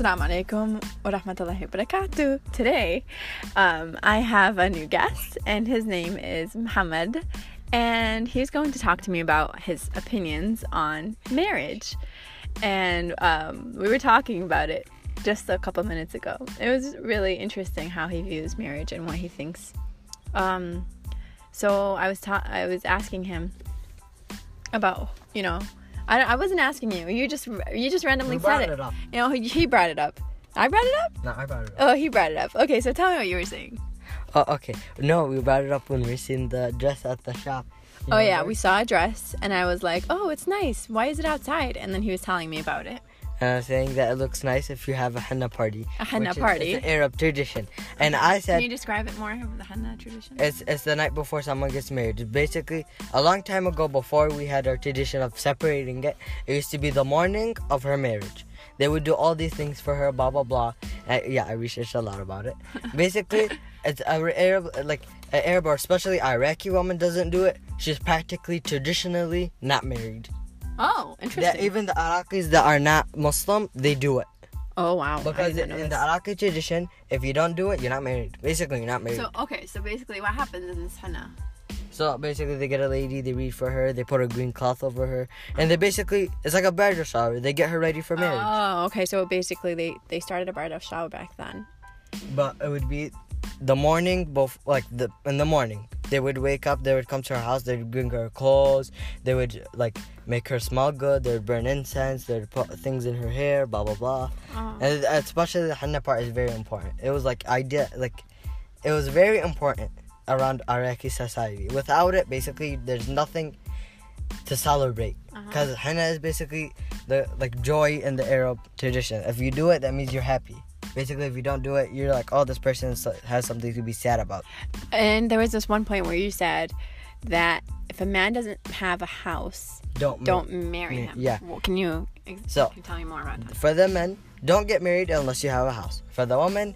Assalamu alaikum wa rahmatullahi wa barakatuh. Today, um, I have a new guest, and his name is Muhammad, and he's going to talk to me about his opinions on marriage. And um, we were talking about it just a couple minutes ago. It was really interesting how he views marriage and what he thinks. Um, so I was ta- I was asking him about you know I, I wasn't asking you. You just you just randomly You said brought it. it up. You know he, brought it up. I brought it up. No, I brought it up. Oh, he brought it up. Okay, so tell me what you were saying. Oh, okay. No, we brought it up when we seen the dress at the shop. You Oh yeah, we saw a dress, and I was like, "Oh, it's nice. Why is it outside?" And then he was telling me about it. Was saying that it looks nice if you have a henna party. A henna which is- party? It's an Arab tradition. And I said. Can you describe it more the henna tradition? it's it's the night before someone gets married. Basically a long time ago before we had our tradition of separating it. It used to be the morning of her marriage. They would do all these things for her, blah blah blah. Uh, yeah, I researched a lot about it. Basically, it's a Arab like an Arab or especially Iraqi woman doesn't do it. She's practically traditionally not married. Oh, That interesting. even the Iraqis that are not Muslim, they do it oh wow. Because in, in the this. Iraqi tradition, if you don't do it, you're not married. Basically, you're not married. So okay, so basically, what happens in this henna? So basically, they get a lady, they read for her, they put a green cloth over her, and they basically it's like a bridal shower. They get her ready for marriage. Oh, okay. So basically, they they started a bridal shower back then. But it would be the morning, both like the in the morning. They would wake up, they would come to her house, they would bring her clothes, they would like make her smell good, they would burn incense, they would put things in her hair, blah blah blah. Oh. And especially the henna part is very important. It was like idea like it was very important around Iraqi society. Without it, basically, there's nothing to celebrate Uh-huh. because henna is basically the like joy in the Arab tradition. If you do it, that means you're happy. Basically, if you don't do it, you're like, oh, this person has something to be sad about. And there was this one point where you said that if a man doesn't have a house, Don't don't marry him. yeah. Well, can you So- can you tell me more about that? For the men, don't get married unless you have a house. For the woman,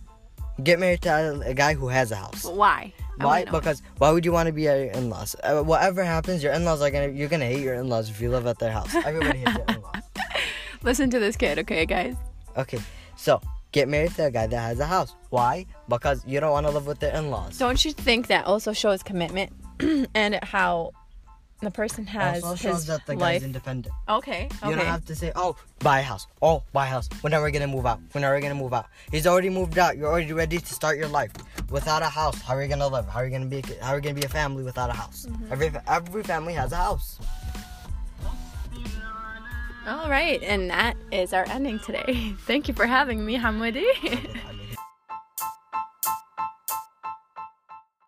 get married to a, a guy who has a house. Why? Why? Because why would you want to be at your in-laws? Uh, whatever happens, your in-laws are gonna you're gonna hate your in-laws if you live at their house. Everybody hates their in-laws. Listen to this kid, okay, guys? Okay, so get married to a guy that has a house. Why? Because you don't want to live with their in-laws. Don't you think that also shows commitment and how the person has also shows his that the life? guy's independent. okay, You okay. don't have to say, "Oh, buy a house. Oh, buy a house." When are we gonna move out? When are we gonna move out? He's already moved out. You're already ready to start your life. Without a house, how are you gonna live? How are you gonna be? How are you gonna be a family without a house? Mm-hmm. Every every family has a house. All right, and that is our ending today. Thank you for having me, Hamudi.